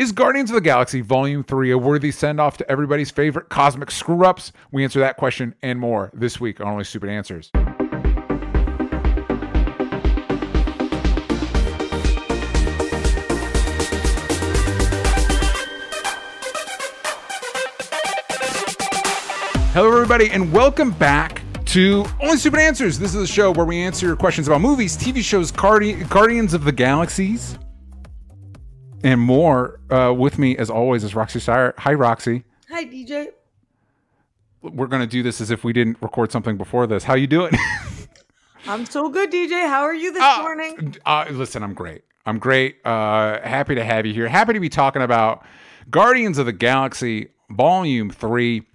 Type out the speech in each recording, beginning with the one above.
Is Guardians of the Galaxy Volume 3 a worthy send off to everybody's favorite cosmic screw ups? We answer that question and more this week on Only Stupid Answers. Hello, everybody, and welcome back to Only Stupid Answers. This is a show where we answer your questions about movies, TV shows, Guardi- Guardians of the Galaxies, and more. Uh, with me, as always, is Roxy Striar. Hi, Roxy. Hi, DJ. We're gonna do this as if we didn't record something before this. How you doing? I'm so good, DJ. How are you this Uh, morning? Uh, listen, I'm great. I'm great. Uh, happy to have you here. Happy to be talking about Guardians of the Galaxy Volume Three.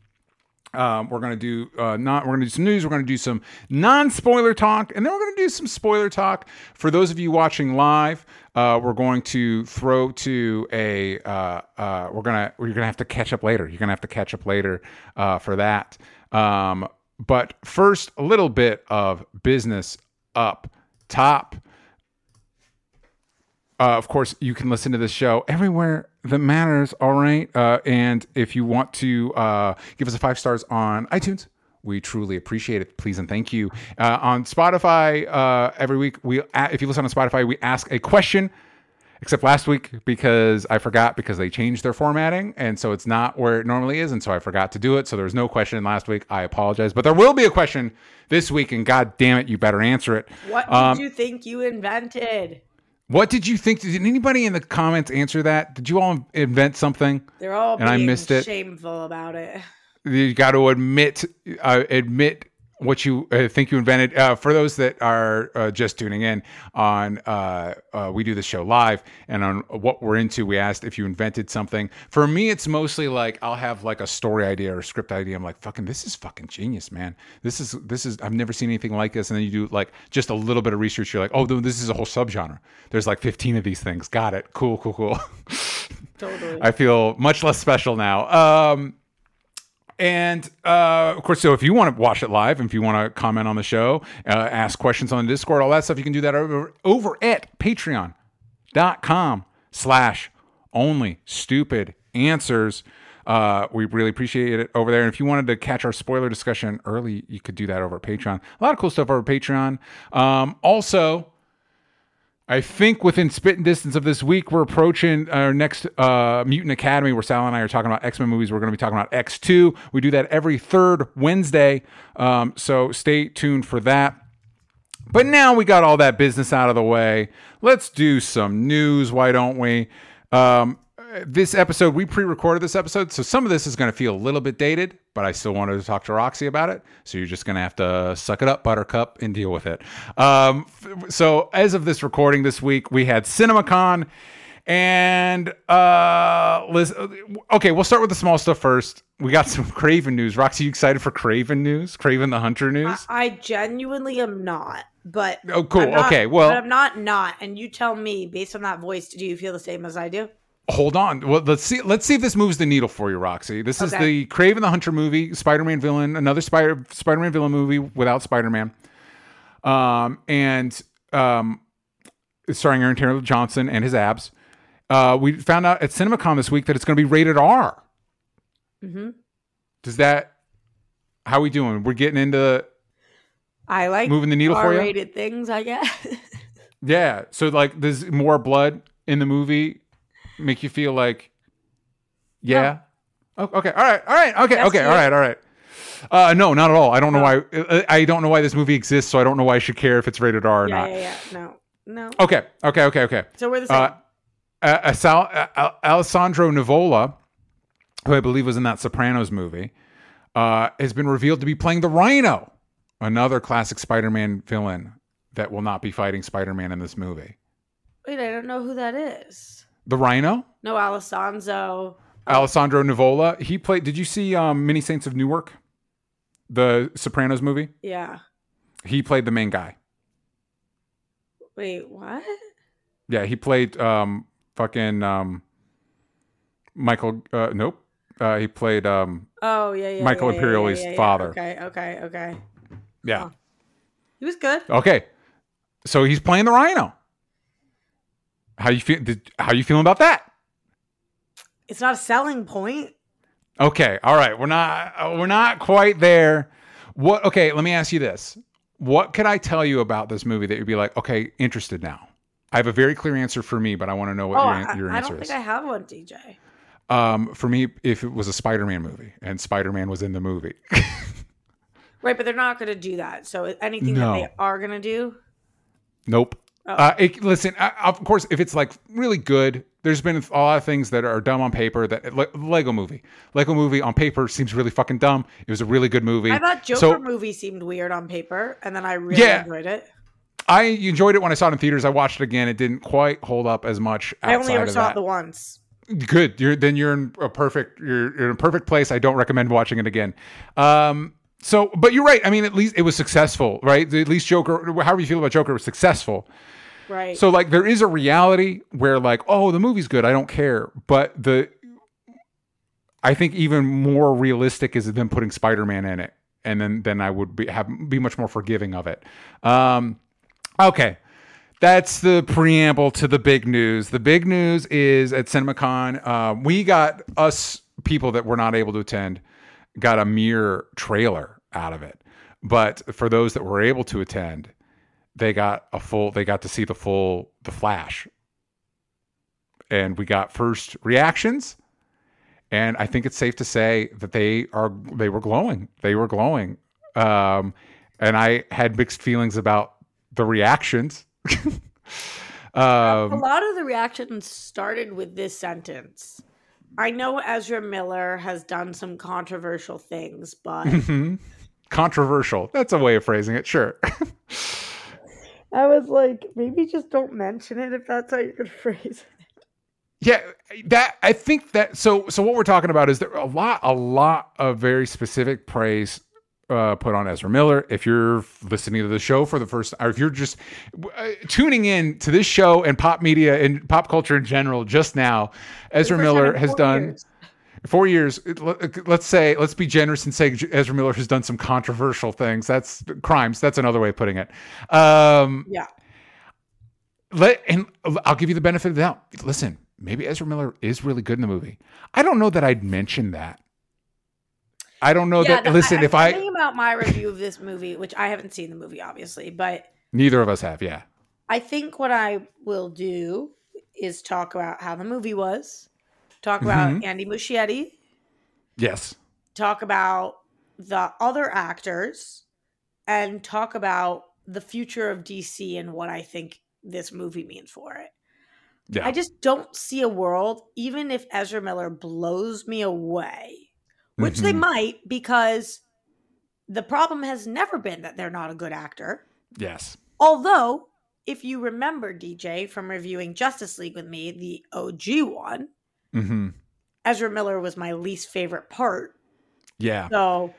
Um, we're gonna do uh, not. We're gonna do some news. We're gonna do some non-spoiler talk, and then we're gonna do some spoiler talk for those of you watching live. Uh, we're going to throw to a. Uh, uh, we're gonna. You're gonna have to catch up later. You're gonna have to catch up later uh, for that. Um, but first, a little bit of business up top. Uh, of course, you can listen to this show everywhere that matters. All right, uh, and if you want to uh, give us a five stars on iTunes, we truly appreciate it. Please and thank you. Uh, on Spotify, uh, every week we if you listen on Spotify, we ask a question. Except last week because I forgot because they changed their formatting, and so it's not where it normally is, and so I forgot to do it. So there was no question last week. I apologize, but there will be a question this week, and God damn it, you better answer it. What Um, did you think you invented? What did you think? Did anybody in the comments answer that? Did you all invent something? They're all and I missed it. shameful about it. You got to admit, uh, admit what you uh, think you invented. Uh, for those that are uh, just tuning in on, uh, uh, we do the show live, and on what we're into, we asked if you invented something. For me, it's mostly like I'll have like a story idea or a script idea. I'm like, fucking, this is fucking genius, man. This is this is I've never seen anything like this. And then you do like just a little bit of research. You're like, oh, this is a whole subgenre. There's like 15 of these things. Got it. Cool, cool, cool. Totally. I feel much less special now. Um, and uh, of course, so if you want to watch it live, if you want to comment on the show, uh, ask questions on the Discord, all that stuff, you can do that over over at patreon.com slash only stupid answers. Uh, we really appreciate it over there. And if you wanted to catch our spoiler discussion early, you could do that over at Patreon. A lot of cool stuff over at Patreon. Um, also, I think within spitting distance of this week, we're approaching our next uh, Mutant Academy, where Sal and I are talking about X Men movies. We're going to be talking about X2. We do that every third Wednesday. Um, so stay tuned for that. But now we got all that business out of the way. Let's do some news. Why don't we? Um, this episode, we pre recorded this episode. So some of this is going to feel a little bit dated, but I still wanted to talk to Roxy about it. So you're just going to have to suck it up, Buttercup, and deal with it. Um, so as of this recording this week, we had CinemaCon. And uh Liz, okay, we'll start with the small stuff first. We got some Kraven news. Roxy, you excited for Kraven news? Kraven the Hunter news? I, I genuinely am not, but Oh, cool. Not- Okay, well- but I'm not not. And you tell me, based on that voice, do you feel the same as I do? Hold on. Well, let's see. Let's see if this moves the needle for you, Roxy. This is Okay. the Kraven the Hunter movie, Spider-Man villain, another Spider Spider-Man villain movie without Spider-Man, um, and um, starring Aaron Taylor Johnson and his abs. Uh, we found out at CinemaCon this week that it's going to be rated R. hmm Does that? How we doing? We're getting into I like moving the needle for you. R-rated things. I guess. Yeah. So like, there's more blood in the movie. Make you feel like, yeah. Oh, okay. All right. All right. Okay. That's okay. All right. All right. Uh, no, not at all. I don't know why. I- I don't know why this movie exists, so I don't know why I should care if it's rated R or yeah, not. yeah, yeah. No, no. Okay. Okay. Okay. Okay. So we're the same. Uh, uh, Asal- uh, Alessandro Nivola, who I believe was in that Sopranos movie, uh, has been revealed to be playing the Rhino, another classic Spider-Man villain that will not be fighting Spider-Man in this movie. Wait, I don't know who that is. The Rhino, No, Alessandro. Alessandro Nivola. He played. Did you see um, Many Saints of Newark, the Sopranos movie? Yeah. He played the main guy. Wait, what? Yeah, he played um, fucking um, Michael. Uh, nope. Uh, he played um, Oh, yeah, yeah. Michael yeah, Imperioli's yeah, yeah, yeah. father. Okay, okay, okay. yeah. He was good. Okay, so he's playing the Rhino. How you feel? Did, how you feeling about that? It's not a selling point. Okay, all right, we're not uh, we're not quite there. What? Okay, let me ask you this: What could I tell you about this movie that you'd be like, okay, interested now? I have a very clear answer for me, but I want to know what Oh, your, I, your I answer don't is. think I have one, DJ. um, for me, if it was a Spider-Man movie and Spider-Man was in the movie, Right, but they're not going to do that. So anything No. that they are going to do, Nope. Oh. Uh, it, listen, I, of course, if it's like really good, there's been a lot of things that are dumb on paper. That Le- Lego movie, Lego movie on paper seems really fucking dumb. It was a really good movie. I thought Joker So- movie seemed weird on paper, and then I really Yeah. enjoyed it. I enjoyed it when I saw it in theaters. I watched it again. It didn't quite hold up as much. I only ever saw that. it the once. Good. You're then you're in a perfect. You're, you're in a perfect place. I don't recommend watching it again. Um. So, but you're right. I mean, at least it was successful, right? At least Joker, however you feel about Joker, was successful. Right. So like there is a reality where like, oh, the movie's good, I don't care. But the I think even more realistic is them putting Spider-Man in it. And then then I would be have be much more forgiving of it. Um okay. That's the preamble to the big news. The big news is at CinemaCon, uh, we got us people that were not able to attend got a mere trailer out of it. But for those that were able to attend, they got a full they got to see the full the flash. And we got first reactions. And i think it's safe to say that they are they were glowing. They were glowing. Um and i had mixed feelings about the reactions. A um lot of the reactions started with this sentence. I know Ezra Miller has done some controversial things, but mhm. controversial. That's a way of phrasing it. Sure I was like, maybe just don't mention it if that's how you could phrase it. Yeah, that I think that so so what we're talking about is there a lot a lot of very specific praise uh, put on Ezra Miller. If you're listening to the show for the first, or if you're just uh, tuning in to this show and pop media and pop culture in general just now, Ezra For the first Miller has done years. Four years. let- Let's say let's be generous and say Ezra Miller has done some controversial things. That's crimes. That's another way of putting it. Um, Yeah. let and I'll give you the benefit of the doubt. Listen, maybe Ezra Miller is really good in the movie. I don't know that I'd mention that. I don't know that. no, listen, if I thinking about my review of this movie, which I haven't seen the movie, obviously, but neither of us have, yeah, I think what I will do is talk about how the movie was, talk about Mhm. Andy Muschietti, yes, talk about the other actors, and talk about the future of DC and what I think this movie means for it. yeah, I just don't see a world, even if Ezra Miller blows me away, which they Mhm. might, because the problem has never been that they're not a good actor. yes, Although, if you remember, DJ, from reviewing Justice League with me, the OG one, hmm Ezra Miller was my least favorite part. yeah. So,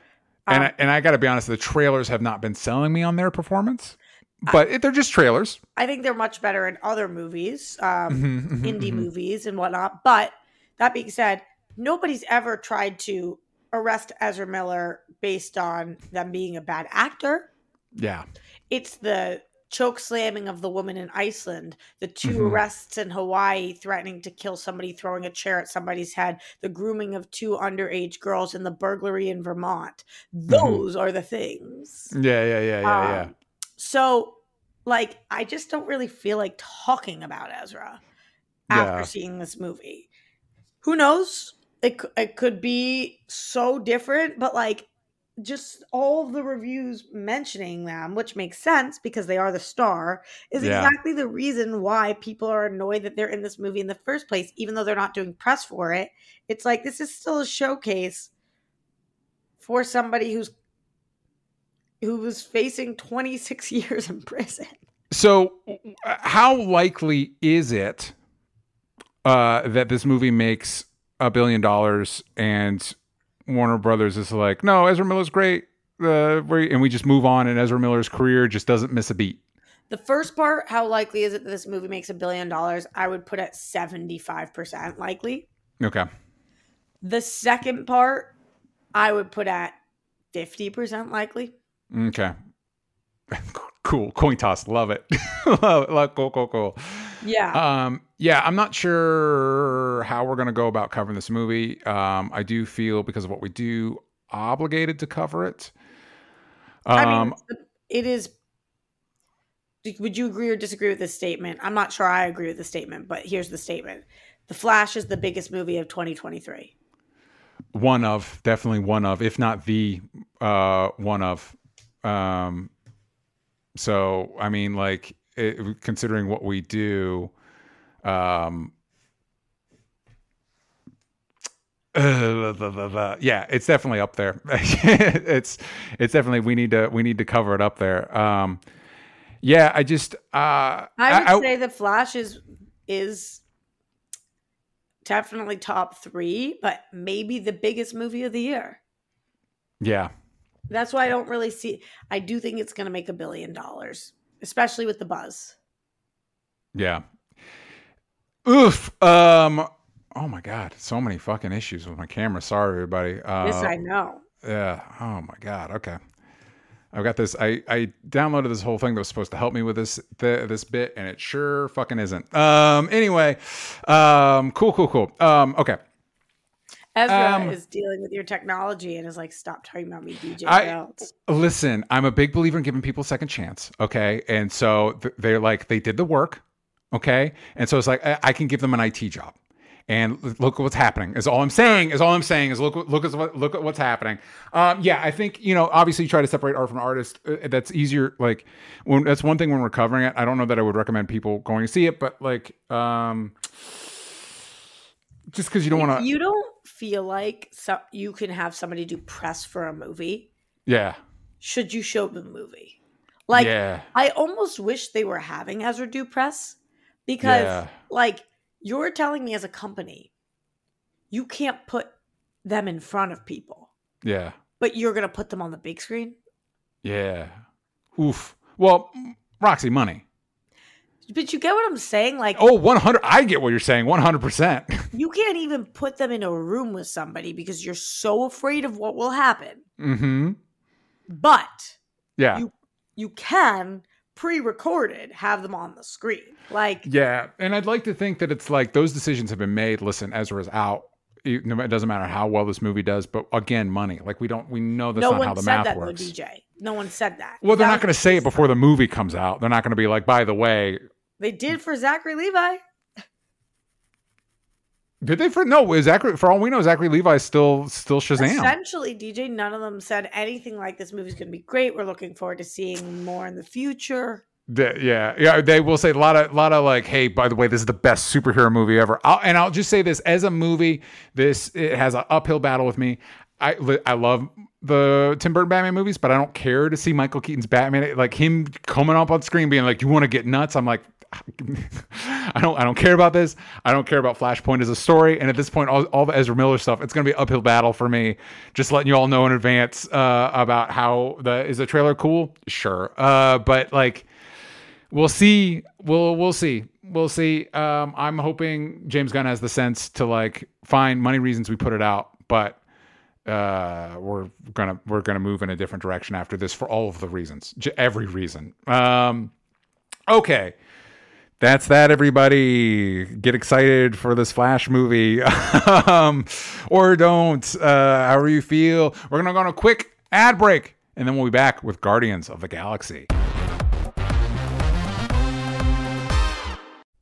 and um, I, and I got to be honest, the trailers have not been selling me on their performance, but it, they're just trailers. I think they're much better in other movies, um, Mhm, mhm, indie mhm. movies and whatnot. But that being said, nobody's ever tried to arrest Ezra Miller based on them being a bad actor. Yeah, It's the choke slamming of the woman in Iceland, the 2 Mhm. arrests in Hawaii threatening to kill somebody, throwing a chair at somebody's head, the grooming of two underage girls, and the burglary in Vermont. Those are the things. yeah, yeah, yeah, yeah, yeah. Um, So, like, I just don't really feel like talking about Ezra after Yeah. seeing this movie. Who knows? It, it could be so different, but like, just all the reviews mentioning them, which makes sense because they are the star, is Yeah. exactly the reason why people are annoyed that they're in this movie in the first place, even though they're not doing press for it. It's like this is still a showcase for somebody who's who was facing 26 years in prison. So, how likely is it uh, that this movie makes a billion dollars and Warner Brothers is like, no, Ezra Miller's great, uh, and we just move on, and Ezra Miller's career just doesn't miss a beat? The first part, how likely is it that this movie makes a billion dollars? I would put at 75% likely. Okay. The second part, I would put at 50% likely. Okay. cool. Coin toss. Love it. love it. Love, cool, cool, cool. Yeah. Um, yeah, I'm not sure how we're going to go about covering this movie. Um, I do feel because of what we do, obligated to cover it. Um, I mean, it is. Would you agree or disagree with this statement? I'm not sure I agree with the statement, but here's the statement: The Flash is the biggest movie of 2023. one of definitely one of, if not the uh, one of. Um, so I mean, like it, considering what we do, um, yeah, it's definitely up there. it's it's definitely we need to we need to cover it up there. Um, yeah, I just uh, I would say The Flash is is definitely top three, but maybe the biggest movie of the year. yeah, That's why I don't really see. I do think it's going to make a billion dollars, especially with the buzz. Yeah. Oof. Um. Oh my God. So many fucking issues with my camera. Sorry, everybody. Uh, Yes, I know. Yeah. Oh my God. Okay. I've got this. I I downloaded this whole thing that was supposed to help me with this th- this bit, and it sure fucking isn't. Um. Anyway. Um. Cool. Cool. Cool. Um. Okay. Ezra Um, is dealing with your technology and is like, "Stop talking about me, DJ I- Jones." Listen, I'm a big believer in giving people a second chance. Okay. And so th- they're like, they did the work. Okay. And so it's like, I, I can give them an IT job. And look at what's happening. Is all I'm saying. Is all I'm saying is look look at what look at what's happening. Um, yeah, I think you know. Obviously, you try to separate art from artist. Uh, that's easier. Like when that's one thing when we're covering it. I don't know that I would recommend people going to see it, but like, um, just because you don't want to. You don't feel like so- you can have somebody do press for a movie. Yeah. Should you show the movie? Like, yeah. I almost wish they were having Ezra do press because, Yeah. like, you're telling me as a company, you can't put them in front of people, Yeah. but you're going to put them on the big screen. Yeah. Oof. Well, Roxy, money. But you get what I'm saying? Like, Oh, 100. I get what you're saying. 100%. you can't even put them in a room with somebody because you're so afraid of what will happen. mm-hmm. But Yeah. you you can pre-recorded have them on the screen. Like, yeah. And I'd like to think that it's like those decisions have been made. Listen, Ezra's out. It doesn't matter how well this movie does, but again, money. Like we don't, we know that's no not how the said math that works. though, DJ. No one said that. Well, they're That not going to say it before the movie comes out. They're not going to be like, by the way, They did for Zachary Levi. did they for no? Is Zachary, for all we know, Zachary Levi still still Shazam. Essentially, DJ, none of them said anything like this movie's going to be great. We're looking forward to seeing more in the future. The- yeah, yeah, they will say a lot of, lot of like, hey, by the way, this is the best superhero movie ever. I'll, and I'll just say this as a movie, this it has an uphill battle with me. I I love the Tim Burton Batman movies, but I don't care to see Michael Keaton's Batman. Like him coming up on screen, being like, "You want to get nuts?" I'm like, I don't I don't care about this. I don't care about Flashpoint as a story. And at this point, all, all the Ezra Miller stuff, it's gonna be uphill battle for me. Just letting you all know in advance uh, about how the is the trailer cool? Sure, uh, but like we'll see. We'll we'll see. We'll see. Um, I'm hoping James Gunn has the sense to like find money reasons we put it out, but uh, we're gonna we're gonna move in a different direction after this for all of the reasons, J- every reason. Um, okay. That's that, everybody. Get excited for this Flash movie, um, or don't. Uh, however you feel. We're gonna go on a quick ad break, and then we'll be back with Guardians of the Galaxy.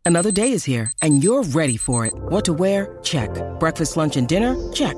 Another day is here, and you're ready for it. What to wear? Check. Breakfast, lunch, and dinner? Check.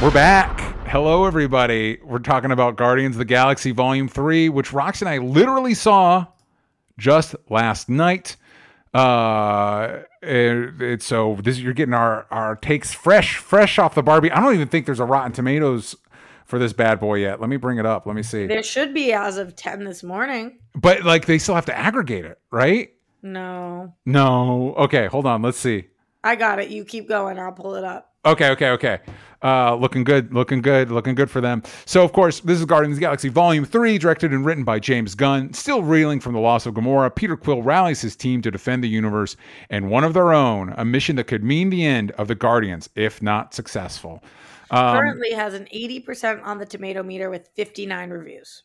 We're back. Hello, everybody. We're talking about Guardians of the Galaxy Volume 3, which Rox and I literally saw just last night. Uh, it, it- so this you're getting our our takes fresh, fresh off the Barbie. I don't even think there's a Rotten Tomatoes for this bad boy yet. Let me bring it up. Let me see. There should be as of 10 this morning. But like they still have to aggregate it, right? No. No. Okay, hold on. Let's see. I got it. You keep going. I'll pull it up. Okay, okay, okay. Uh, looking good, looking good, looking good for them. So, of course, this is Guardians of the Galaxy Volume 3, directed and written by James Gunn. Still reeling from the loss of Gamora, Peter Quill rallies his team to defend the universe and one of their own, a mission that could mean the end of the Guardians, if not successful. Um, Currently has an 80% on the tomato meter with 59 reviews.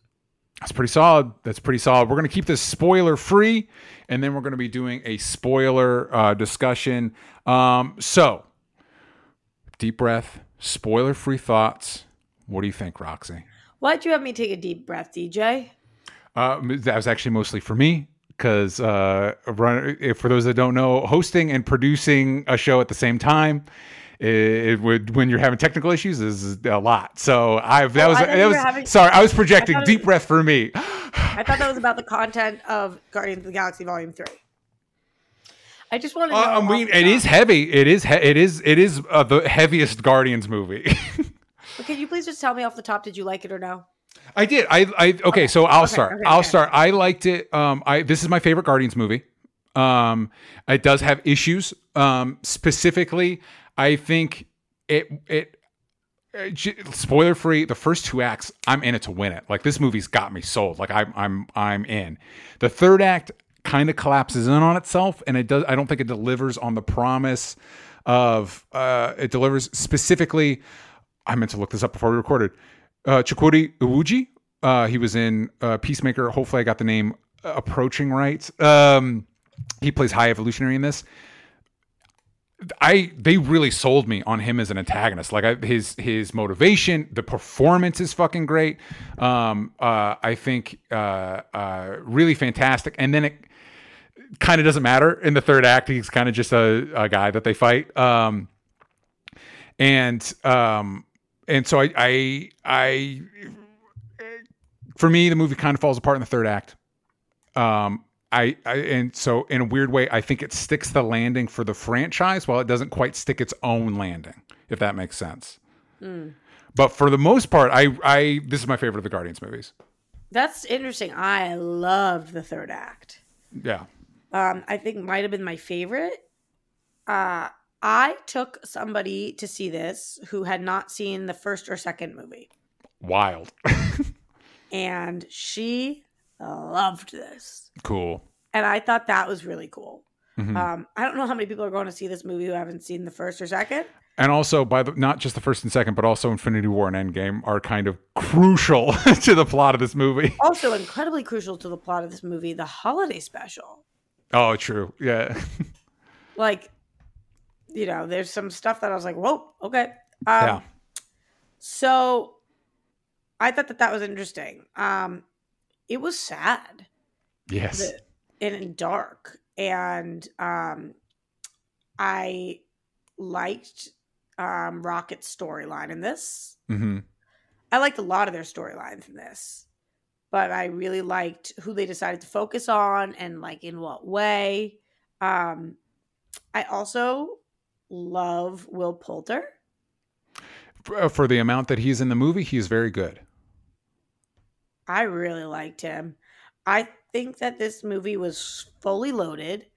That's pretty solid. That's pretty solid. We're going to keep this spoiler free, and then we're going to be doing a spoiler uh, discussion. Um, so, deep breath, spoiler free thoughts. What do you think, Roxy? Why'd you have me take a deep breath, DJ? Uh, that was actually mostly for me because uh, for those that don't know, hosting and producing a show at the same time. It, it would when you're having technical issues is a lot. So I that Oh, was I that was having- sorry. I was projecting I deep was- breath for me. I thought that was about the content of Guardians of the Galaxy Volume 3. I just wanted to know. Uh, I mean, it is heavy. It is. He- it is. It is uh, the heaviest Guardians movie. But Can you please just tell me off the top, did you like it or no? I did. I. I. Okay. So I'll Okay, start. okay, I'll okay. start. I liked it. Um. I. This is my favorite Guardians movie. Um. It does have issues. Um. Specifically, I think it. It. Spoiler free. The first two acts, I'm in it to win it. Like this movie's got me sold. Like I'm. I'm. I'm in. The third act kind of collapses in on itself, and it does. I don't think it delivers on the promise of. Uh. It delivers specifically. I meant to look this up before we recorded. Uh, Chukwudi Iwuji. Uh, he was in uh, Peacemaker. Hopefully, I got the name uh, approaching right. Um, he plays High Evolutionary in this. I they really sold me on him as an antagonist. Like I, his his motivation, the performance is fucking great. Um, uh, I think uh, uh, really fantastic. And then it kind of doesn't matter in the third act. He's kind of just a, a guy that they fight. Um, and um, and so I I I for me the movie kind of falls apart in the third act. Um, I, I and so in a weird way, I think it sticks the landing for the franchise while it doesn't quite stick its own landing, if that makes sense. But for the most part, I I this is my favorite of the Guardians movies. That's interesting. I loved the third act. Yeah. Um, I think might have been my favorite. Uh, I took somebody to see this who had not seen the first or second movie, Wild. and she loved this. cool. And I thought that was really cool. Mhm. Um, I don't know how many people are going to see this movie who haven't seen the first or second. And also, by the not just the first and second, but also Infinity War and Endgame are kind of crucial to the plot of this movie. Also, incredibly crucial to the plot of this movie, the holiday special. Oh, true. Yeah. Like, you know, there's some stuff that I was like, whoa, okay. Um, Yeah. So I thought that that was interesting. Um, it was sad yes. the- and dark, and um, I liked um, Rocket's storyline in this. Mm-hmm. I liked a lot of their storylines in this, but I really liked who they decided to focus on and like in what way. Um, I also love Will Poulter. Uh, for the amount that he's in the movie, he's very good. I really liked him. I think that this movie was fully loaded.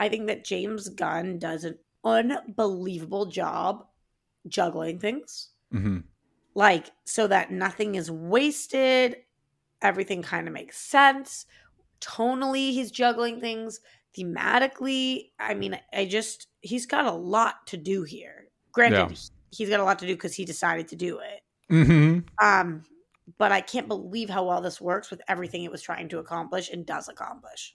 I think that James Gunn does an unbelievable job juggling things. hmm like so that nothing is wasted everything kind of makes sense tonally he's juggling things thematically i mean i just he's got a lot to do here granted Yeah. he's got a lot to do because he decided to do it hmm um but i can't believe how well this works with everything it was trying to accomplish and does accomplish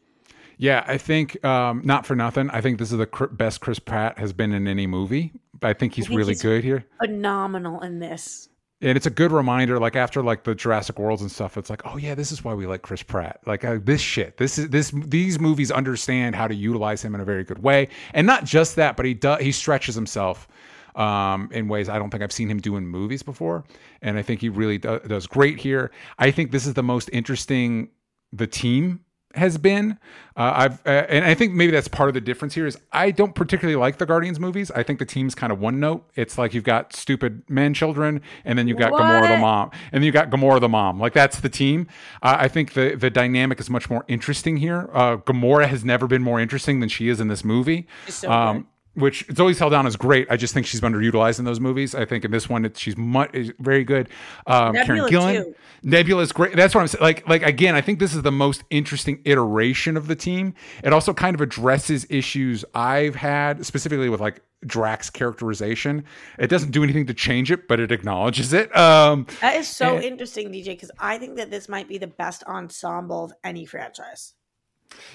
Yeah, I think um, not for nothing. I think this is the cr- best Chris Pratt has been in any movie. I think he's think really he's- good here. phenomenal in this and it's a good reminder like after like the jurassic worlds and stuff it's like oh yeah this is why we like chris pratt like uh, this shit this is this these movies understand how to utilize him in a very good way and not just that but he does he stretches himself um, in ways I don't think I've seen him do in movies before, and I think he really do, does great here. I think this is the most interesting the team has been. Uh, I've uh, and I think maybe that's part of the difference here is I don't particularly like the Guardians movies. I think the team's kind of one note. It's like you've got stupid man children, and then you've got Gamora the mom, and then you got Gamora the mom. Like that's the team. Uh, I think the the dynamic is much more interesting here. Uh, Gamora has never been more interesting than she is in this movie. So um, which Zoe Saldana is great. I just think she's underutilized in those movies. I think in this one, it's, she's much very good. Um, Karen Gillan, too. Nebula is great. That's what I'm saying. Like, like again, I think this is the most interesting iteration of the team. It also kind of addresses issues I've had specifically with like Drax characterization. It doesn't do anything to change it, but it acknowledges it. Um, That is so And- interesting, DJ, because I think that this might be the best ensemble of any franchise.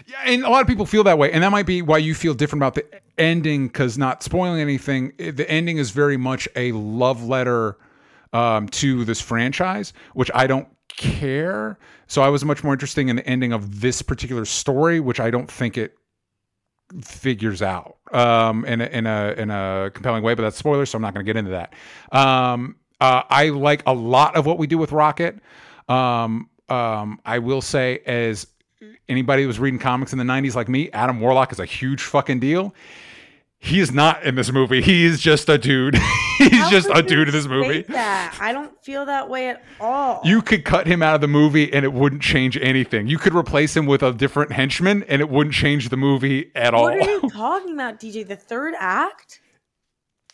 Yeah, and a lot of people feel that way, and that might be why you feel different about the ending. Because not spoiling anything, the ending is very much a love letter um, to this franchise, which I don't care. So I was much more interested in the ending of this particular story, which I don't think it figures out um, in a, in a in a compelling way. But that's spoilers, so I'm not going to get into that. Um, uh, I like a lot of what we do with Rocket. Um, um, I will say, as anybody who was reading comics in the 90s like me, Adam Warlock is a huge fucking deal. He is not in this movie. He is just a dude. He's How just a dude in this movie. That? I don't feel that way at all. You could cut him out of the movie and it wouldn't change anything. You could replace him with a different henchman and it wouldn't change the movie at all. what are you talking about, DJ? The third act?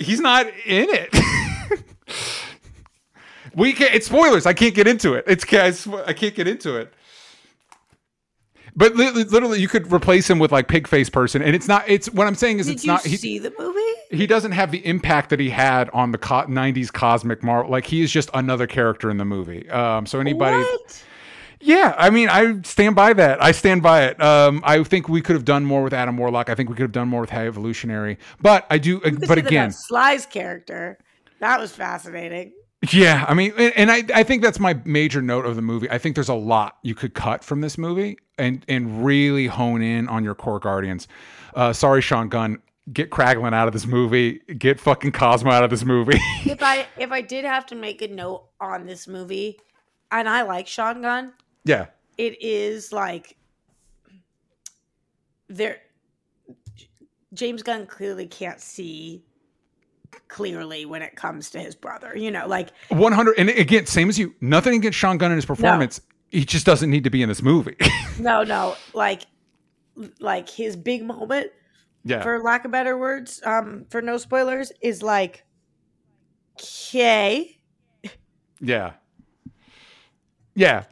He's not in it. we can't. It's spoilers. I can't get into it. It's I I can't get into it. But li- li- literally, you could replace him with like pig face person, and it's not. It's what I'm saying is Did it's not. He, see the movie? he doesn't have the impact that he had on the co- 90s cosmic Marvel. Like he is just another character in the movie. Um, so anybody, What? yeah, I mean, I stand by that. I stand by it. Um, I think we could have done more with Adam Warlock. I think we could have done more with High Evolutionary. But I do. But again, Sly's character. That was fascinating. Yeah, I mean, and, and I, I think that's my major note of the movie. I think there's a lot you could cut from this movie and and really hone in on your core guardians. Uh, sorry, Sean Gunn, get Kraglin out of this movie. Get fucking Cosmo out of this movie. if I if I did have to make a note on this movie, and I like Sean Gunn, yeah, it is like there James Gunn clearly can't see clearly when it comes to his brother. You know, like 100. And again, same as you. Nothing against Sean Gunn and his performance. He just doesn't need to be in this movie. no, no, like like his big moment, yeah, for lack of better words, um, for no spoilers, is like okay. Yeah. Yeah.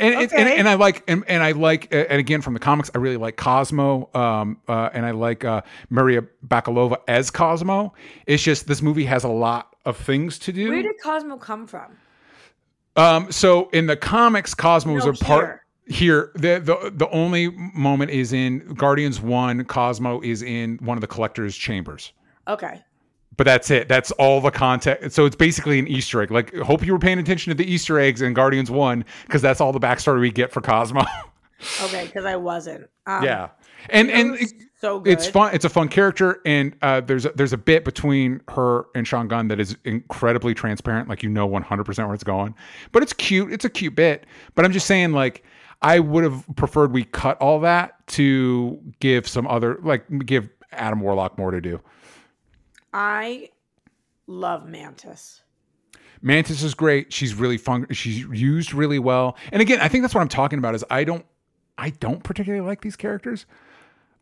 And, it- and, and I like and, and I like and again from the comics I really like Cosmo um uh, and I like uh, Maria Bakalova as Cosmo. It's just this movie has a lot of things to do. Where did Cosmo come from? Um, so in the comics, Cosmos No, are part here. the, the the only moment is in Guardians One. Cosmo is in one of the collector's chambers. Okay. But that's it. That's all the context. So it's basically an Easter egg. Like, hope you were paying attention to the Easter eggs in Guardians One because that's all the backstory we get for Cosmo. Okay, because I wasn't. Um, yeah, and and was so good. it's fun. It's a fun character, and uh, there's a, there's a bit between her and Sean Gunn that is incredibly transparent. Like you know 100 percent where it's going, but it's cute. It's a cute bit. But I'm just saying, like I would have preferred we cut all that to give some other like give Adam Warlock more to do. I love Mantis. Mantis is great. She's really fun. She's used really well. And again, I think that's what I'm talking about. Is I don't, I don't particularly like these characters.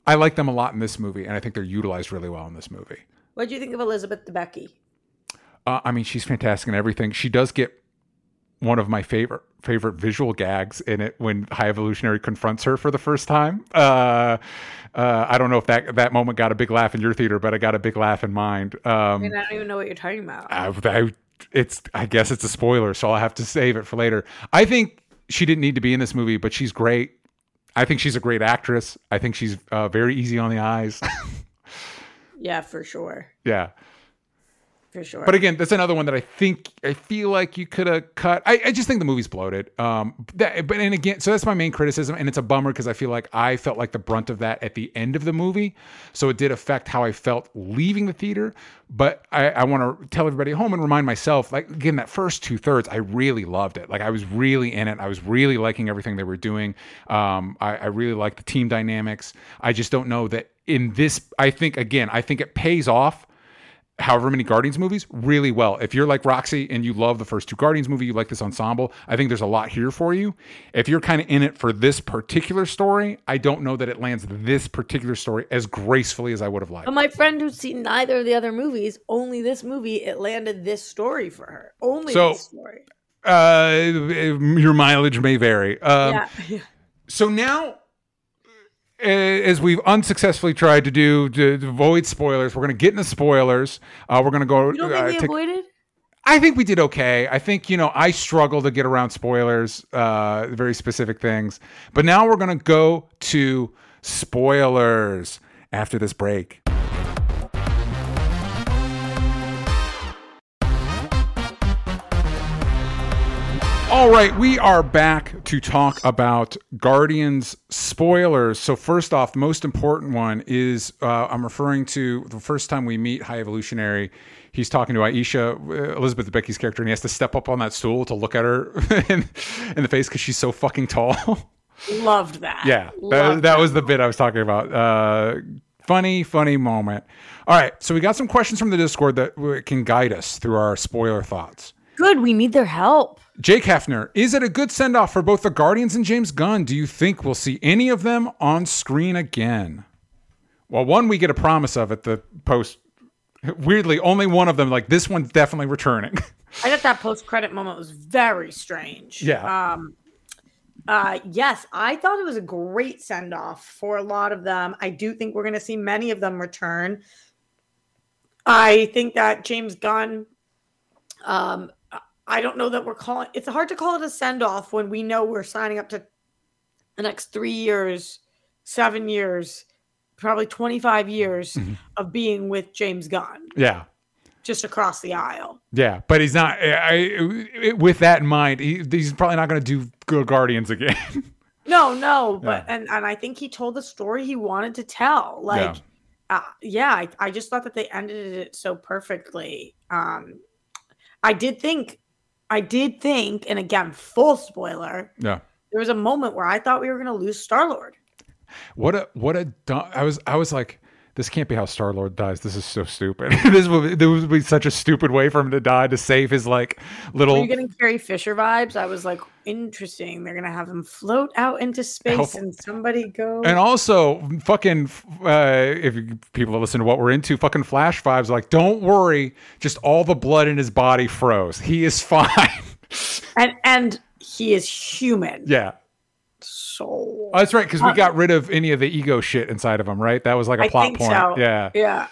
I like them a lot in this movie, and I think they're utilized really well in this movie. What do you think of Elizabeth Debicki? Uh, I mean, she's fantastic in everything. She does get one of my favorite favorite visual gags in it when High Evolutionary confronts her for the first time. Uh, uh, I don't know if that that moment got a big laugh in your theater, but I got a big laugh in mine. Um, I mean, I don't even know what you're talking about. I, I, it's I guess it's a spoiler, so I'll have to save it for later. I think she didn't need to be in this movie, but she's great. I think she's a great actress. I think she's uh, very easy on the eyes. yeah, for sure. yeah. For sure. But again, that's another one that I think I feel like you could have cut. I, I just think the movie's bloated. Um, that, but and again, so that's my main criticism, and it's a bummer because I feel like I felt like the brunt of that at the end of the movie, so it did affect how I felt leaving the theater. But I, I want to tell everybody at home and remind myself, like again, that first two thirds, I really loved it. Like I was really in it. I was really liking everything they were doing. Um, I, I really like the team dynamics. I just don't know that in this. I think again, I think it pays off however many Guardians movies really well. If you're like Roxy and you love the first two Guardians movie, you like this ensemble, I think there's a lot here for you. If you're kind of in it for this particular story, I don't know that it lands this particular story as gracefully as I would have liked. But my friend who's seen neither of the other movies, only this movie, it landed this story for her. Only So- this story. Uh, your mileage may vary. Um, yeah. So now, as we've unsuccessfully tried to do to, to avoid spoilers, we're going to get into spoilers. Uh, we're going to go. You don't uh, think we take- avoided? I think we did okay. I think, you know, I struggle to get around spoilers, uh, very specific things. But now we're going to go to spoilers after this break. All right, we are back to talk about Guardians spoilers. So, first off, the most important one is uh, I'm referring to the first time we meet High Evolutionary. He's talking to Ayesha, uh, Elizabeth Debicki's character, and he has to step up on that stool to look at her in, in the face because she's so fucking tall. Loved that. yeah, that, Loved that was the bit I was talking about. Uh, funny, funny moment. All right, so we got some questions from the Discord that can guide us through our spoiler thoughts. Good. We need their help. Jake Hefner, is it a good send off for both the Guardians and James Gunn? Do you think we'll see any of them on screen again? Well, one we get a promise of at the post. Weirdly, only one of them, like this one's definitely returning. I thought that post credit moment was very strange. Yeah. Um, uh, yes, I thought it was a great send off for a lot of them. I do think we're going to see many of them return. I think that James Gunn, um, I don't know that we're calling it's hard to call it a send off when we know we're signing up to the next three years, seven years, probably 25 years of being with James Gunn yeah. just across the aisle. Yeah. But he's not, I, I, with that in mind, he, he's probably not going to do Good Guardians again. No, no, but Yeah. and and I think he told the story he wanted to tell. Like, yeah, uh, yeah I, I just thought that they ended it so perfectly. Um, I did think, I did think, and again, full spoiler. yeah. There was a moment where I thought we were going to lose Star Lord. What a what a dumb, I was I was like this can't be how Star Lord dies. This is so stupid. this would be, this would be such a stupid way for him to die to save his like Were little. you getting Carrie Fisher vibes? I was like, interesting. They're gonna have him float out into space and somebody go. and also, fucking, uh, if people listen to what we're into, fucking flash vibes. Like, don't worry, just all the blood in his body froze. He is fine. and and he is human. yeah, So oh, that's right. Because we got rid of any of the ego shit inside of him, right? That was like a I plot point. so. Yeah, Yeah.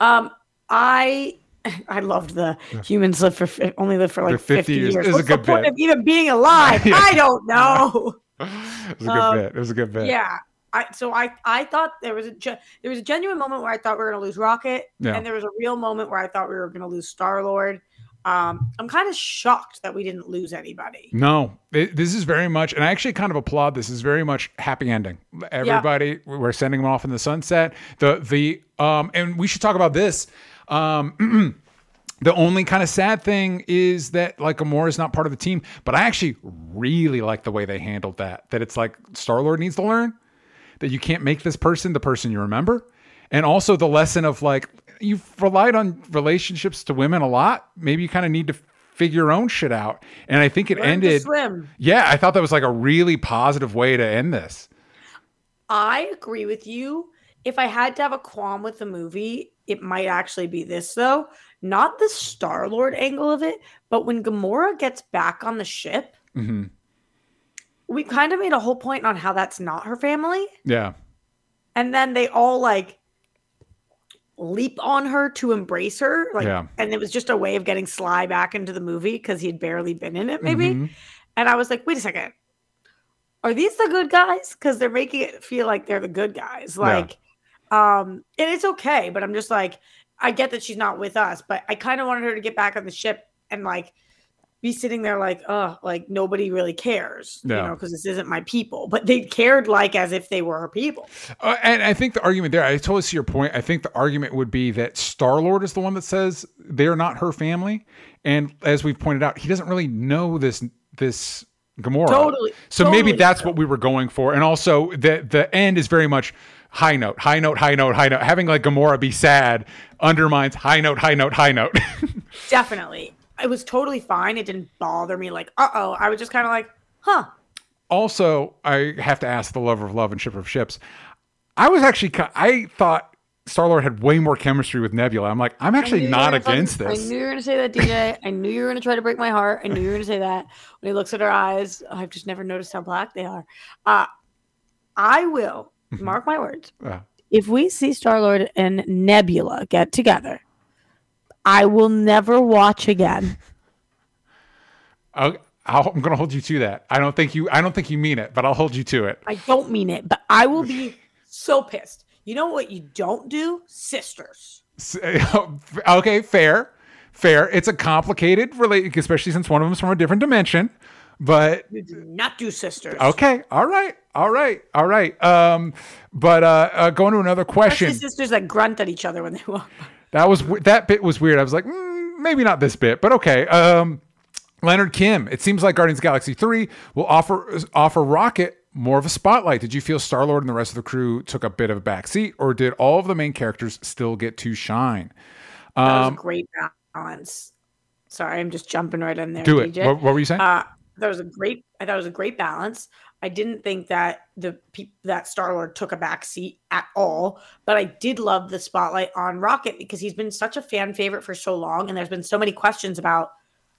Um, I I loved the humans live for only live for like For 50 50, years. years. It was a good point bit. of even being alive? Yeah. I don't know. it was a good Um, bit. It was a good bit. yeah. I, so I, I thought there was a ge- there was a genuine moment where I thought we were going to lose Rocket, Yeah. and there was a real moment where I thought we were going to lose Star Lord. Um, I'm kind of shocked that we didn't lose anybody. No, it, this is very much, and I actually kind of applaud this. Is very much happy ending. Everybody, we're sending them off in the sunset. The the um, and we should talk about this. Um, the only kind of sad thing is that like Gamora is not part of the team, but I actually really like the way they handled that. That it's like Star Lord needs to learn that you can't make this person the person you remember, and also the lesson of like you've relied on relationships to women a lot. Maybe you kind of need to figure your own shit out. And I think it Learn ended. swim. Yeah, I thought that was like a really positive way to end this. I agree with you. If I had to have a qualm with the movie, it might actually be this though. Not the Star Lord angle of it, but when Gamora gets back on the ship, hmm we kind of made a whole point on how that's not her family. Yeah, And then they all like leap on her to embrace her. Like Yeah. and it was just a way of getting Sly back into the movie because he'd barely been in it, maybe. Mhm. And I was like, wait a second. Are these the good guys? Because they're making it feel like they're the good guys. Yeah. Like, um, and it's okay, but I'm just like, I get that she's not with us, but I kind of wanted her to get back on the ship and like be sitting there like, oh, like nobody really cares, Yeah. you know, because this isn't my people. But they cared like as if they were her people. Uh, and I think the argument there, I totally see your point. I think the argument would be that Star Lord is the one that says they're not her family, and as we've pointed out, he doesn't really know this this Gamora. Totally, So maybe that's so. what we were going for, and also the the end is very much high note, high note, high note, high note. Having like Gamora be sad undermines high note, high note, high note. Definitely. It was totally fine. It didn't bother me like, uh oh. I was just kind of like, huh. also, I have to ask the lover of love and shipper of ships. I was actually, I thought Star Lord had way more chemistry with Nebula. I'm like, I'm actually not against fucking- this. I knew you were going to say that, DJ. I knew you were going to try to break my heart. I knew you were going to say that. When he looks at her eyes, I've just never noticed how black they are. Uh, I will, mark my words, Uh, if we see Star Lord and Nebula get together, I will never watch again. I'll, I'm going to hold you to that. I don't think you, I don't think you mean it, but I'll hold you to it. I don't mean it, but I will be so pissed. You know what you don't do? Sisters. Okay, fair, fair. It's a complicated relate, especially since one of them's from a different dimension. But You do not do sisters. okay, all right, all right, all right. Um, but uh, uh going to another question. Sisters that grunt at each other when they walk. by. That was that bit was weird. I was like, mm, maybe not this bit, but okay. Um, Leonard Kim. It seems like Guardians of the Galaxy Three will offer offer Rocket more of a spotlight. Did you feel Star Lord and the rest of the crew took a bit of a backseat, or did all of the main characters still get to shine? That was Um, a great balance. Sorry, I'm just jumping right in there. do it. What, what were you saying? Uh, that was a great. I thought it was a great balance. I didn't think that the peop that Star Lord took a back seat at all, but I did love the spotlight on Rocket because he's been such a fan favorite for so long, and there's been so many questions about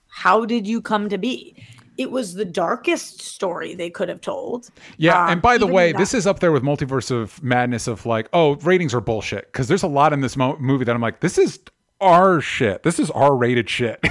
how did you come to be. It was the darkest story they could have told. Yeah, Um, and by the way, that- this is up there with Multiverse of Madness of like, oh, ratings are bullshit. Because there's a lot in this mo- movie that I'm like, this is our shit. This is R rated shit.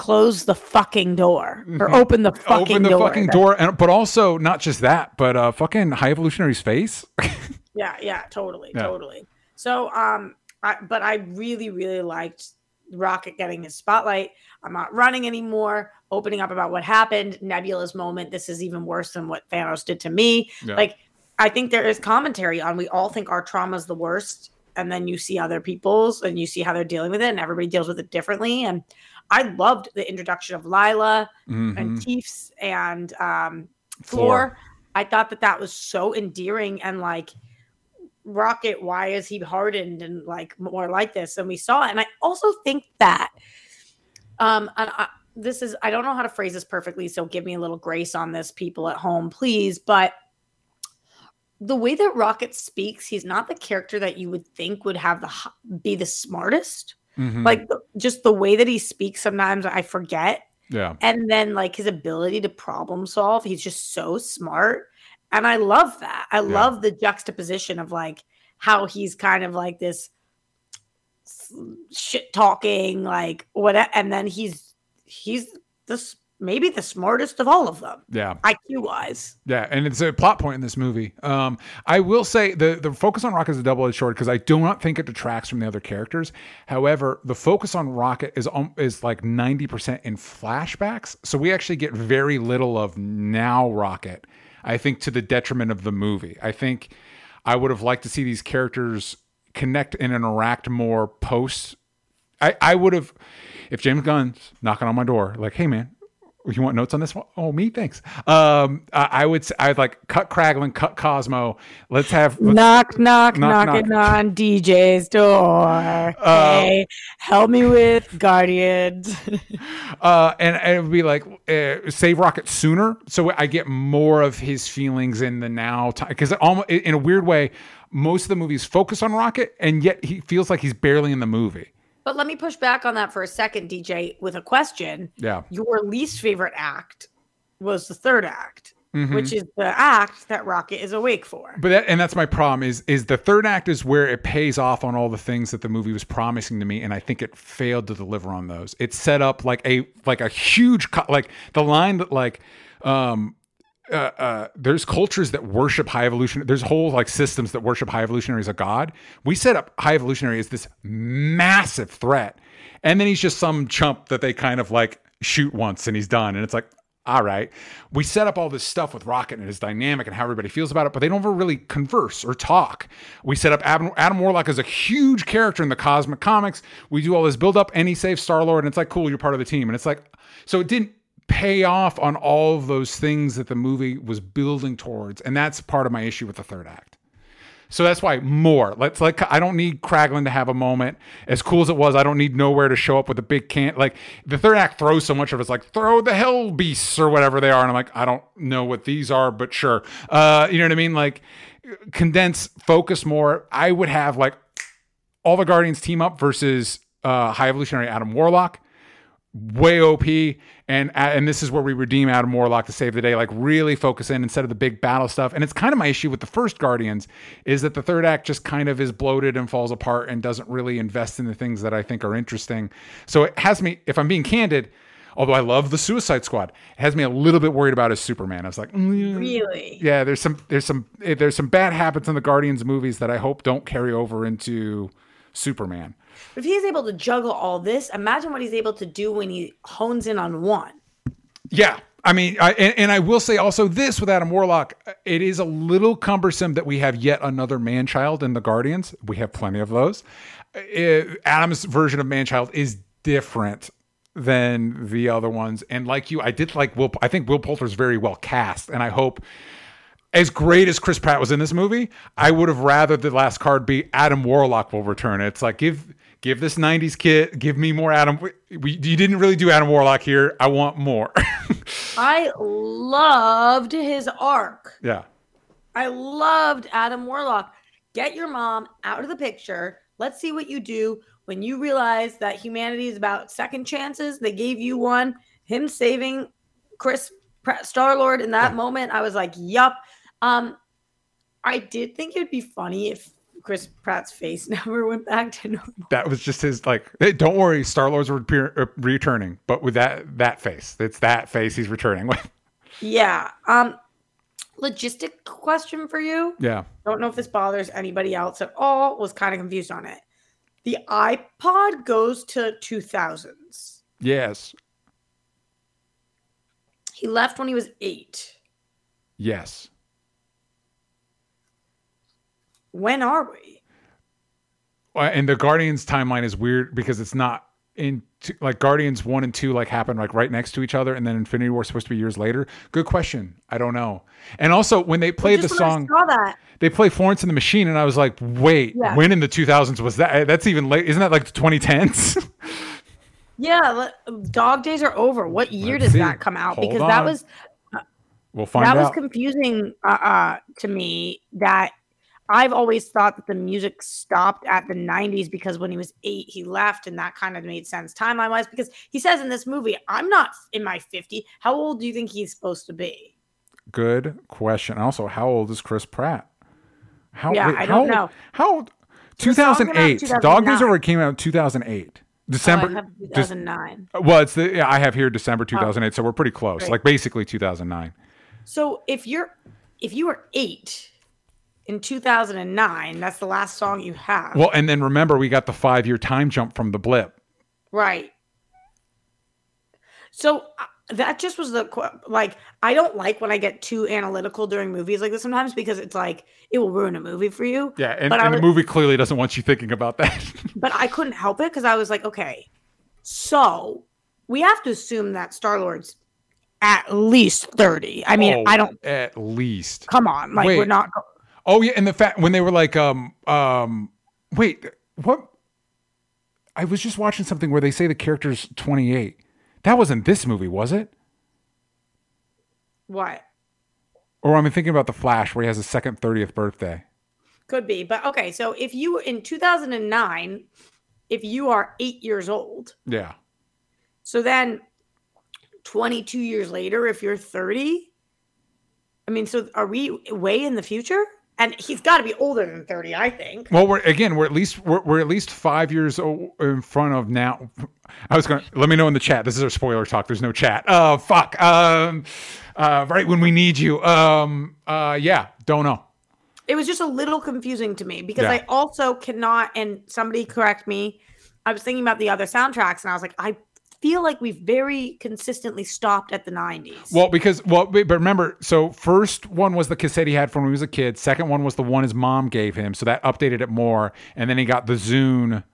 Close the fucking door or open the fucking Mm-hmm. Open the door. fucking door, and but also not just that, but uh, fucking High Evolutionary's face. Yeah, yeah, totally, Yeah. totally. So, um, I, but I really, really liked Rocket getting his spotlight. I'm not running anymore. Opening up about what happened, Nebula's moment. This is even worse than what Thanos did to me. Yeah. Like, I think there is commentary on we all think our trauma is the worst, and then you see other people's and you see how they're dealing with it, and everybody deals with it differently. And I loved the introduction of Lylla Mhm. and Teefs and um, Floor. Floor. I thought that that was so endearing and like Rocket. Why is he hardened and like more like this? And we saw it. And I also think that, um, and I, this is I don't know how to phrase this perfectly, so give me a little grace on this, people at home, please. But the way that Rocket speaks, he's not the character that you would think would have the be the smartest. Mhm. Like the, just the way that he speaks, sometimes I forget. Yeah, and then like his ability to problem solve he's just so smart. And i love that. I love the juxtaposition of like how he's kind of like this shit talking like what and then he's he's this maybe the smartest of all of them yeah. iq wise Yeah, and it's a plot point in this movie. Um, I will say the the focus on Rocket is a double edged sword because I do not think it detracts from the other characters. However, the focus on Rocket is um, is like ninety percent in flashbacks, so we actually get very little of now Rocket. I think to the detriment of the movie. I think I would have liked to see these characters connect and interact more post. I I would have if James Gunn's knocking on my door like, hey man, you want notes on this one? Oh, me, thanks. Um, I, I would say I'd like cut Kraglin, cut Cosmo. Let's have let's- knock knock Knock, knocking on dj's door hey help me with guardians uh, and, and it would be like uh, save Rocket sooner, so I get more of his feelings in the now time. Because almost in a weird way, most of the movies focus on Rocket, and yet he feels like he's barely in the movie. But let me push back on that for a second, DJ, with a question. Yeah. Your least favorite act was the third act, Mhm. which is the act that Rocket is awake for. But that, and that's my problem is is the third act is where it pays off on all the things that the movie was promising to me, and I think it failed to deliver on those. It set up like a like a huge co- like the line that like um uh, uh, there's cultures that worship high evolution. There's whole like systems that worship high evolutionary as a god. We set up high evolutionary as this massive threat, and then he's just some chump that they kind of like shoot once and he's done. And it's like, all right, we set up all this stuff with Rocket and his dynamic and how everybody feels about it, but they don't ever really converse or talk. We set up Adam, Adam Warlock as a huge character in the cosmic comics. We do all this build up, and he saves Star Lord, and it's like, cool, you're part of the team. And it's like, so it didn't pay off on all of those things that the movie was building towards, and that's part of my issue with the third act. So that's why more. Let's like I don't need Kraglin to have a moment. As cool as it was, I don't need Knowhere to show up with a big can. Like the third act throws so much of it's like throw the hell beasts or whatever they are, and I'm like I don't know what these are, but sure. Uh, you know what I mean? Like condense, focus more. I would have like all the Guardians team up versus uh, High Evolutionary Adam Warlock way OP. And and this is where we redeem Adam Warlock to save the day. Like really focus in instead of the big battle stuff. And it's kind of my issue with the first Guardians is that the third act just kind of is bloated and falls apart and doesn't really invest in the things that I think are interesting. So it has me, if I'm being candid. Although I love the Suicide Squad, it has me a little bit worried about his Superman. I was like, mm, Really? yeah, there's some there's some eh, there's some bad habits in the Guardians movies that I hope don't carry over into Superman. But if he's able to juggle all this, imagine what he's able to do when he hones in on one. Yeah. I mean, I, and, and I will say also this with Adam Warlock, it is a little cumbersome that we have yet another man child in the Guardians. We have plenty of those. Uh, Adam's version of man child is different than the other ones. And like you, I did like Will, I think Will Poulter's very well cast. And I hope, as great as Chris Pratt was in this movie, I would have rather the last card be Adam Warlock will return. It's like, give, give this 90s kid give me more adam we, you didn't really do adam warlock here i want more I loved his arc. yeah I loved Adam Warlock. Get your mom out of the picture. Let's see what you do when you realize that humanity is about second chances. They gave you one. Him saving Chris Star Lord in that moment, I was like, "Yup." Um, I did think it'd be funny if Chris Pratt's face never went back to normal. that was just his like hey, don't worry star lord's repear, uh, returning but with that that face it's that face he's returning with Yeah. Um, logistic question for you. yeah Don't know if this bothers anybody else at all. Was kind of confused on it. The iPod goes to 2000s. yes He left when he was eight. yes When are we? Uh, and the guardians timeline is weird because it's not in t- like guardians 1 and 2 like happen like right next to each other and then infinity war is supposed to be years later good question i don't know and also when they played the Just when I song that. they play Florence and the Machine, and I was like, wait, Yeah. when in the 2000s was that? That's even late. Isn't that like the 2010s? Yeah, Dog Days are over. What year Let's does see. that come out? Hold because that on. was we'll find that was confusing uh, uh, to me. That I've always thought that the music stopped at the 90s because when he was eight, he left, and that kind of made sense timeline wise. Because he says in this movie, "I'm not in my 50. How old do you think he's supposed to be?" Good question. Also, how old is Chris Pratt? How, Yeah, wait, I don't know. How old? The song came out in 2008. Dog Days Over came out in 2008. December. oh, I have just- 2009. well, it's the yeah, I have here December 2008, so we're pretty close. Great. Like basically 2009. So if you're if you were eight in 2009, that's the last song you have, Well, and then remember we got the five year time jump from the blip. right? So uh, that just was the like I don't like when I get too analytical during movies like this sometimes because it's like it will ruin a movie for you. Yeah, and, But I the movie clearly doesn't want you thinking about that. But I couldn't help it because I was like, okay, so we have to assume that Star Lord's at least 30. I mean, Oh, I don't. at least. Come on, like Wait. we're not. Oh yeah, and the fact when they were like, um, um, wait, what? I was just watching something where they say the character's 28. That wasn't this movie, was it? What? Or I'm thinking about the Flash where he has his second 30th birthday? Could be, but okay. So if you in 2009, if you are eight years old, Yeah. so then 22 years later, if you're 30, I mean, so are we way in the future? And he's got to be older than 30, I think. Well, we're again, we're at least we're, we're at least five years in front of now. I was going. to Let me know in the chat. This is our spoiler talk. There's no chat. Oh fuck. Um, uh, right when we need you. Um, uh, yeah, don't know. It was just a little confusing to me because Yeah. I also cannot, and somebody correct me. I was thinking about the other soundtracks and I was like, I feel like we've very consistently stopped at the 90s. Well, because well, but but remember, so first one was the cassette he had from when he was a kid. Second one was the one his mom gave him, so that updated it more. And then he got the Zune,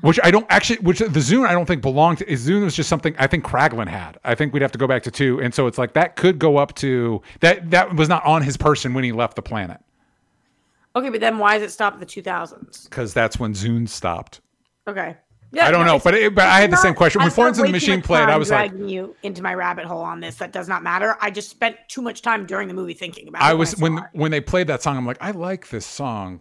which I don't actually, which the Zune I don't think belonged to. Zune was just something I think Kraglin had. I think we'd have to go back to two, and so it's like that could go up to that. That was not on his person when he left the planet, okay, but then why is it stopped at the 2000s? because that's when Zune stopped. Okay. I don't know, but it, but I had the same question when Florence and the Machine played. I was like, dragging you into my rabbit hole on this. That does not matter. I just spent too much time during the movie thinking about it. I was when it. when they played that song, I'm like, I like this song,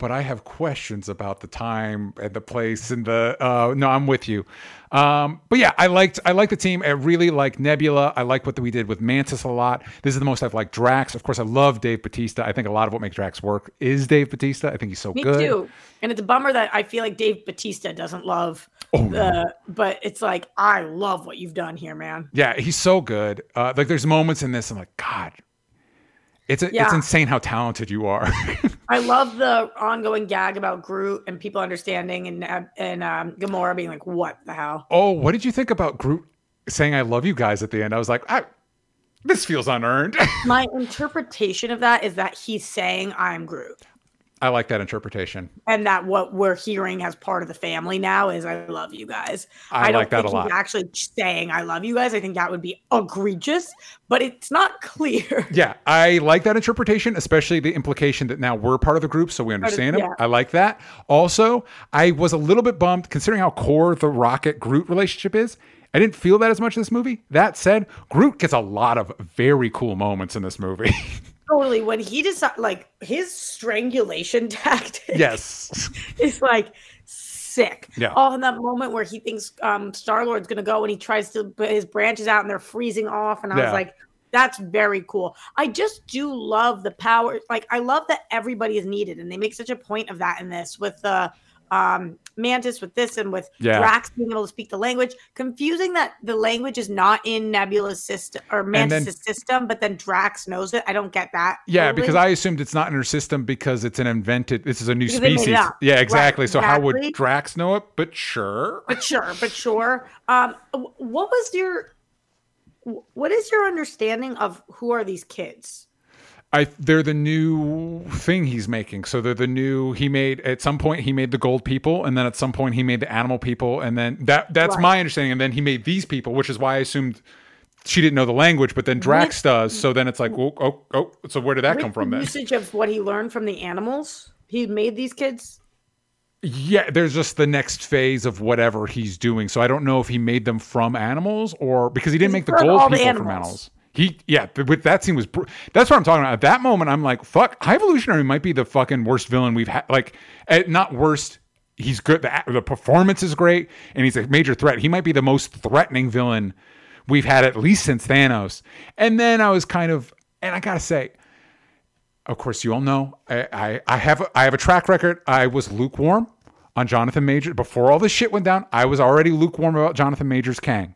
but I have questions about the time and the place and the. Uh, no, I'm with you. Um, but yeah, I liked I liked the team. I really like Nebula. I like what we did with Mantis a lot. This is the most I've liked Drax. Of course, I love Dave Bautista. I think a lot of what makes Drax work is Dave Bautista. I think he's so Me good. Me too. And it's a bummer that I feel like Dave Bautista doesn't love Oh, the, but it's like I love what you've done here, man. Yeah, he's so good. Uh, like there's moments in this, I'm like, God, it's a, it's insane how talented you are. I love the ongoing gag about Groot and people understanding and and um, Gamora being like, "What the hell?" Oh, what did you think about Groot saying "I love you guys" at the end? I was like, I, this feels unearned. My interpretation of that is that he's saying, "I'm Groot," I like that interpretation. and that what we're hearing as part of the family now is, "I love you guys." I don't like that think a lot. He's actually saying, "I love you guys." I think that would be egregious, but it's not clear. Yeah, I like that interpretation, especially the implication that now we're part of the group, so we understand him. yeah. I like that. Also, I was a little bit bummed considering how core the Rocket Groot relationship is. I didn't feel that as much in this movie. That said, Groot gets a lot of very cool moments in this movie. Totally. When he decided, like his strangulation tactic. yes. is like sick. Yeah. Oh, in that moment where he thinks um, Star Lord's gonna go and he tries to put his branches out and they're freezing off, and I Yeah. was like, that's very cool. I just do love the power. Like, I love that everybody is needed, and they make such a point of that in this with the um mantis with this and with Yeah. drax being able to speak the language confusing that the language is not in nebula's system or then- mantis' system but then drax knows it i don't get that Yeah, totally. because I assumed it's not in her system because it's an invented. This is a new Because they made it species. Yeah, Right, exactly. So how would. Drax know it? But sure. but sure, but sure. Um, what was your, what is your understanding of who are these kids? I they're the new thing he's making. So they're the new he made at some point he made the gold people and then at some point he made the animal people and then that that's Right. my understanding and then he made these people, which is why I assumed she didn't know the language, but then Drax With- does. So then it's like, oh, oh, oh. So where did that come from the then? Usage of what he learned from the animals. He made these kids. Yeah, there's just the next phase of whatever he's doing. So I don't know if he made them from animals or because he didn't make the gold all the people from animals. He yeah, th- with that scene was br- that's what I'm talking about. At that moment, I'm like, fuck, High Evolutionary might be the fucking worst villain we've had. Like, not worst. He's good. The, the performance is great, and he's a major threat. He might be the most threatening villain we've had at least since Thanos. And then I was kind of, and I gotta say, of course, you all know I, I, I have a, I have a track record. I was lukewarm on Jonathan Major before all this shit went down. I was already lukewarm about Jonathan Majors Kang.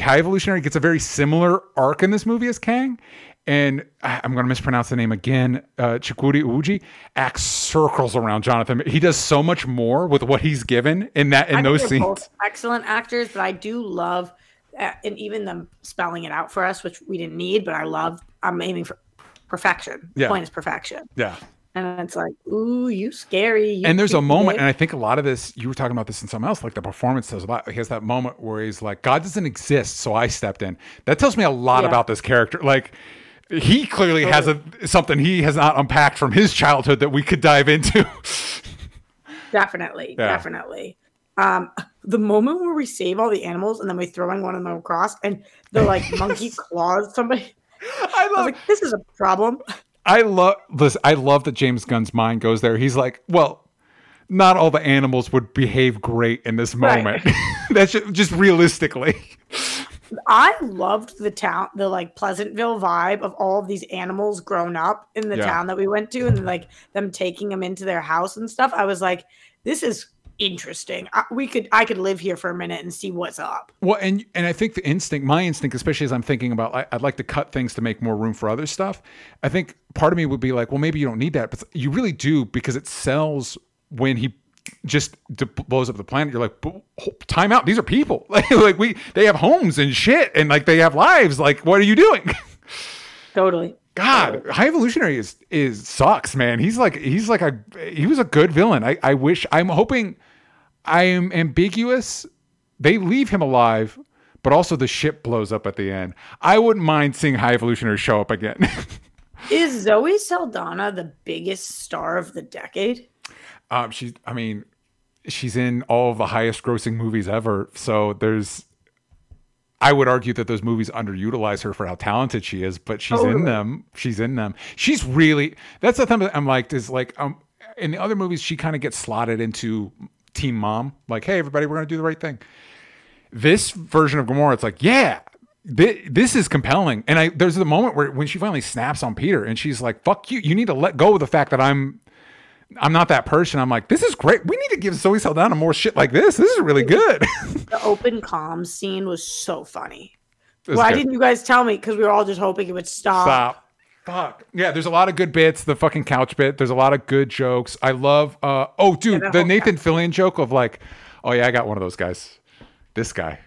High Evolutionary gets a very similar arc in this movie as Kang, and I'm going to mispronounce the name again. Uh, Chikuri Uji acts circles around Jonathan. He does so much more with what he's given in that in I those scenes. excellent actors, but I do love, uh, and even them spelling it out for us, which we didn't need, but I love. I'm aiming for perfection. The Yeah. point is perfection, Yeah. And it's like, ooh, you scary. You and there's a moment, bitch. and I think a lot of this, you were talking about this in something else, like the performance says a lot. He has that moment where he's like, God doesn't exist, so I stepped in. That tells me a lot Yeah. about this character. Like, he clearly has a something he has not unpacked from his childhood that we could dive into. Definitely, Yeah. definitely. Um, the moment where we save all the animals and then we throwing one of them across and the like monkey claws somebody. I I was love like, this is a problem. I love this. I love that James Gunn's mind goes there. He's like, well, not all the animals would behave great in this Right. moment. That's just, just realistically. I loved the town, the like Pleasantville vibe of all of these animals grown up in the Yeah. town that we went to, and like them taking them into their house and stuff. I was like, this is interesting. I, we could I could live here for a minute and see what's up. Well, and and I think the instinct, my instinct, especially as I'm thinking about, I, I'd like to cut things to make more room for other stuff. I think part of me would be like, well, maybe you don't need that, but you really do because it sells when he just d- blows up the planet. You're like, "But, time out. These are people. Like, like we, they have homes and shit, and like they have lives. Like, what are you doing? Totally. God, High Evolutionary is is sucks, man. He's like he's like a he was a good villain. I I wish I'm hoping I am ambiguous. They leave him alive, but also the ship blows up at the end. I wouldn't mind seeing High Evolutionary show up again. Is Zoe Saldana the biggest star of the decade? um, she's I mean, she's in all of the highest grossing movies ever. So there's I would argue that those movies underutilize her for how talented she is, but she's in Totally. them. She's in them. She's really that's the thing that I'm like is like um in the other movies she kind of gets slotted into team mom, like hey everybody we're gonna do the right thing. This version of Gamora, it's like yeah. thi- This is compelling, and I there's a moment where when she finally snaps on Peter, and she's like, "Fuck you! You need to let go of the fact that I'm I'm not that person. I'm like, this is great. We need to give Zoe Saldana more shit like this. This is really good. The open comms scene was so funny. Why good. didn't you guys tell me? Because we were all just hoping it would stop. stop? Fuck. Yeah, there's a lot of good bits. The fucking couch bit. There's a lot of good jokes. I love. uh Oh, dude, that the Nathan Fillion joke of like, oh yeah, I got one of those guys. This guy,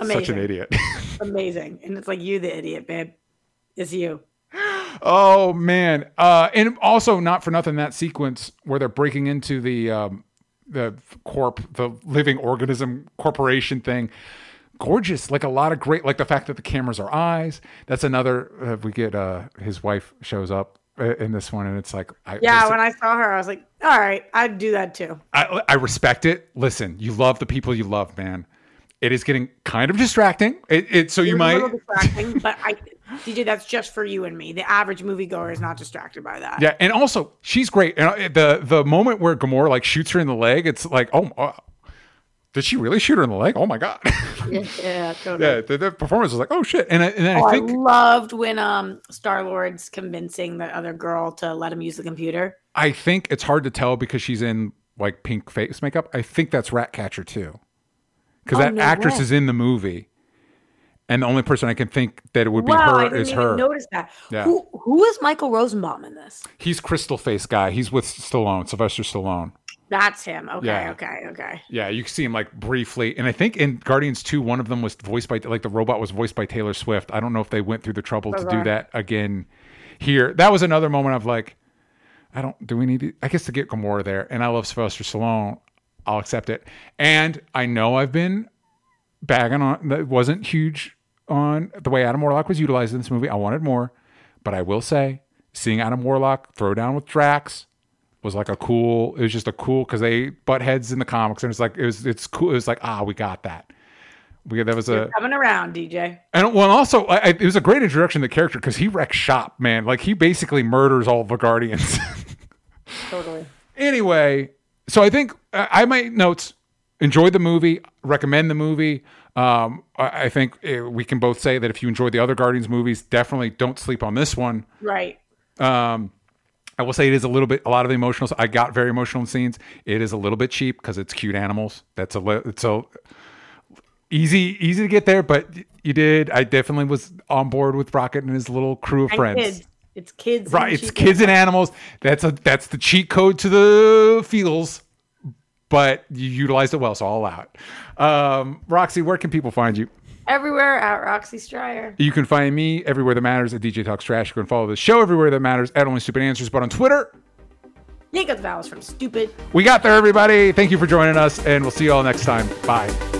Amazing. such an idiot. Amazing. And it's like you, the idiot, babe. It's you. Oh man. Uh and also not for nothing that sequence where they're breaking into the um the corp the living organism corporation thing. Gorgeous, like a lot of great, like the fact that the cameras are eyes. That's another. Uh, we get uh his wife shows up uh, in this one, and it's like, I, Yeah, listen, when I saw her, I was like, all right, I'd do that too. I, I respect it. Listen, you love the people you love, man. It is getting kind of distracting. It, it so you It was might a little distracting, but I, DJ, that's just for you and me. The average moviegoer is not distracted by that. Yeah, and also she's great. And uh, the the moment where Gamora like shoots her in the leg, it's like, oh, uh, did she really shoot her in the leg? Oh my god! yeah, yeah, totally. yeah, the, the performance was like, oh shit. And I, and Oh, I I loved when um Star Lord's convincing the other girl to let him use the computer. I think it's hard to tell because she's in like pink face makeup. I think that's Ratcatcher 2, because Oh, that no actress way. is in the movie, and the only person I can think that it would be wow, I her didn't is even her. notice that. Yeah. Who who is Michael Rosenbaum in this? He's Crystal Face guy. He's with Stallone, Sylvester Stallone. That's him. Okay, Yeah. okay, okay. Yeah, you can see him like briefly, and I think in Guardians Two, one of them was voiced by like the robot was voiced by Taylor Swift. I don't know if they went through the trouble to do that again here. That was another moment of like, I don't. Do we need? To, I guess to get Gamora there, and I love Sylvester Stallone. I'll accept it, and I know I've been bagging on that wasn't huge on the way Adam Warlock was utilized in this movie. I wanted more, but I will say, seeing Adam Warlock throw down with Drax was like a cool. It was just a cool because they butt heads in the comics, and it's like it was. It's cool. It was like ah, we got that. We that was a Coming around, DJ. and well, also I, I- it was a great introduction to the character because he wrecks shop, man. Like he basically murders all the Guardians. Totally. anyway, so I think uh, I might notes enjoy the movie, recommend the movie. Um, I, I think uh, we can both say that if you enjoyed the other Guardians movies, definitely don't sleep on this one. Right. Um, I will say it is a little bit, a lot of the emotional. I got very emotional in scenes. It is a little bit cheap because it's cute animals. That's a, li- it's a easy, easy to get there, but you did. I definitely was on board with Rocket and his little crew of And friends. kids. It's kids. Right, it's kids and animals. That's a that's the cheat code to the feels, but you utilized it well, so I'll allow it. Um, Roxy, where can people find you? Everywhere at Roxy Striar. You can find me everywhere that matters at DJ Talks Trash. You can follow the show everywhere that matters at Only Stupid Answers, but on Twitter, Yank out the vowels from stupid. we got there, everybody. Thank you for joining us, and we'll see you all next time. Bye.